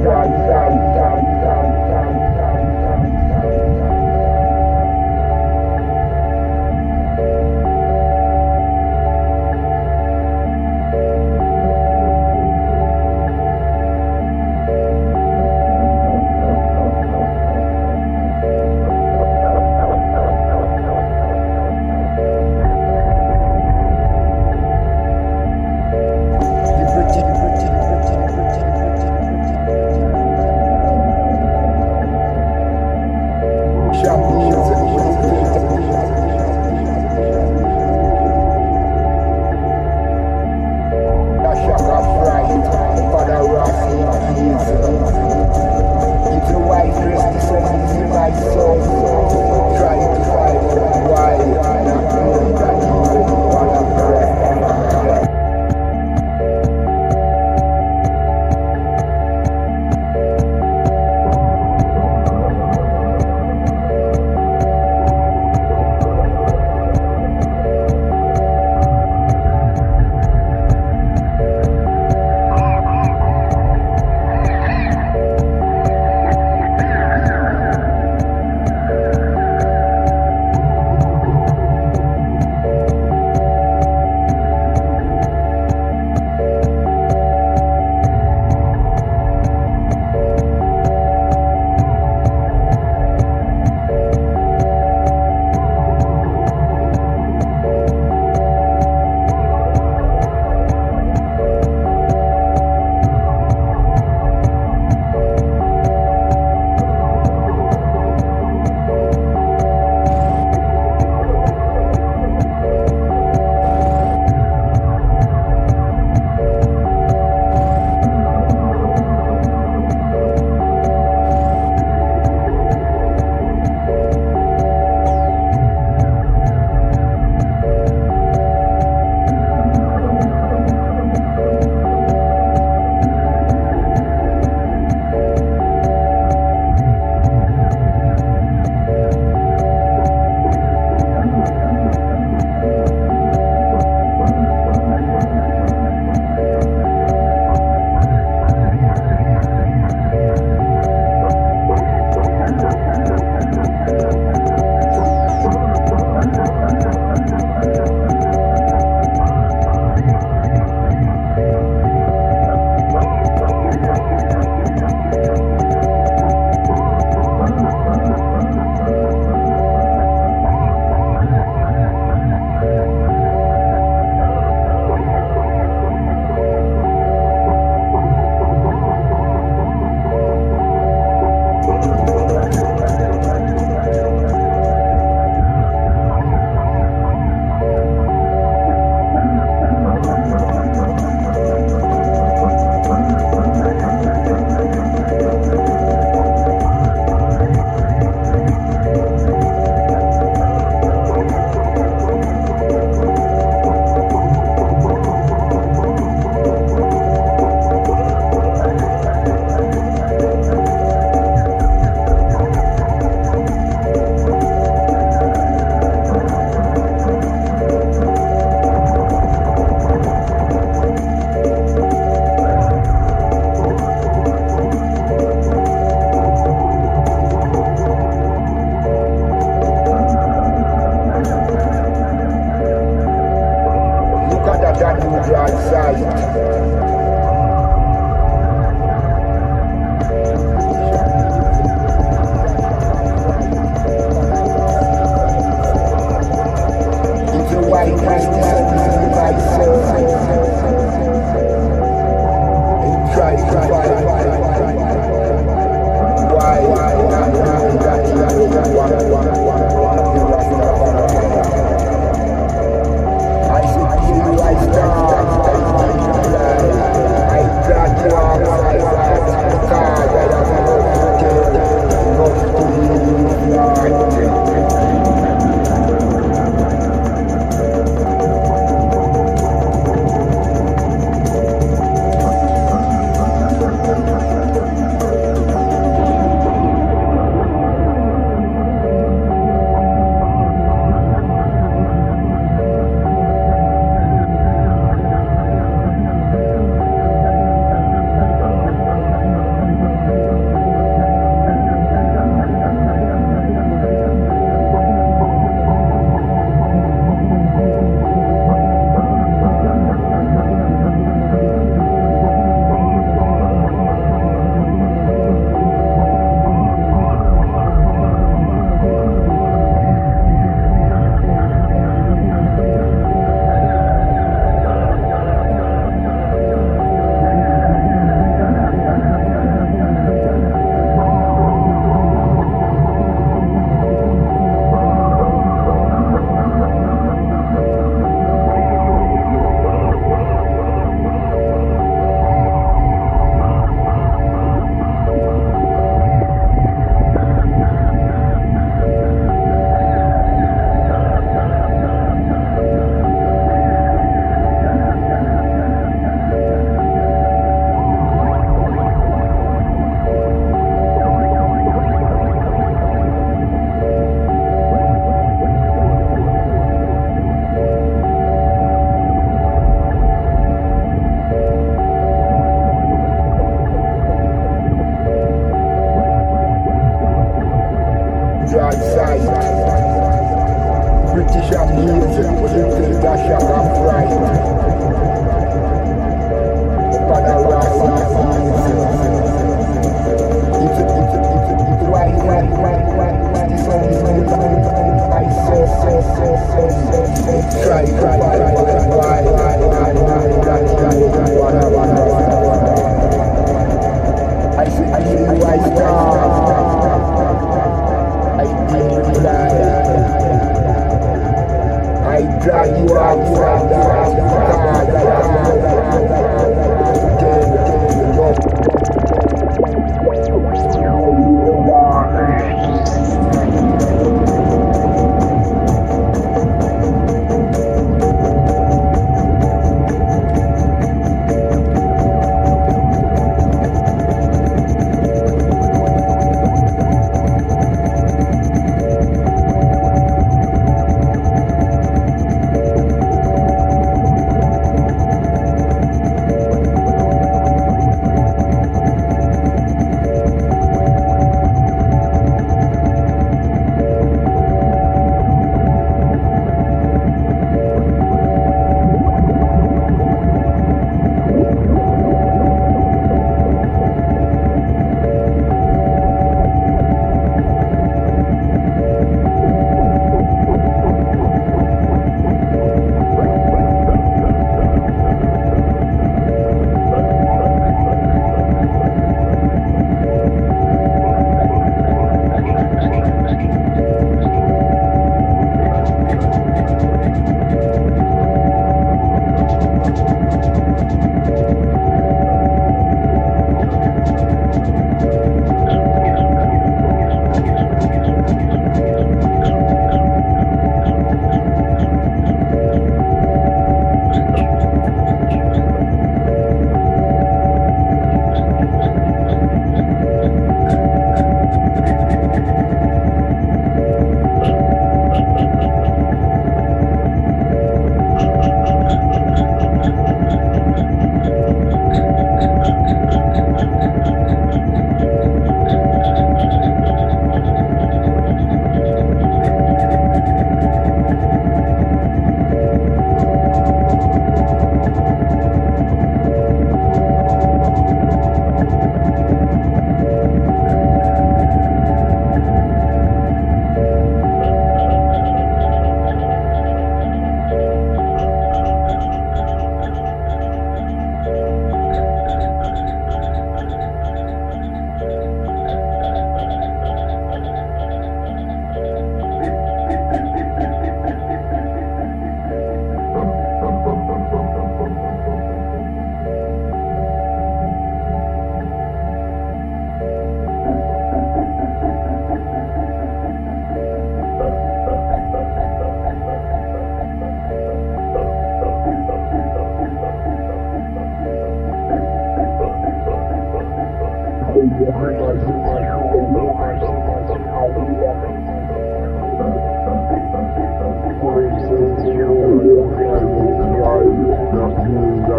Liberty, liberty, liberty,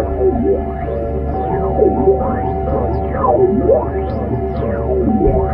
because I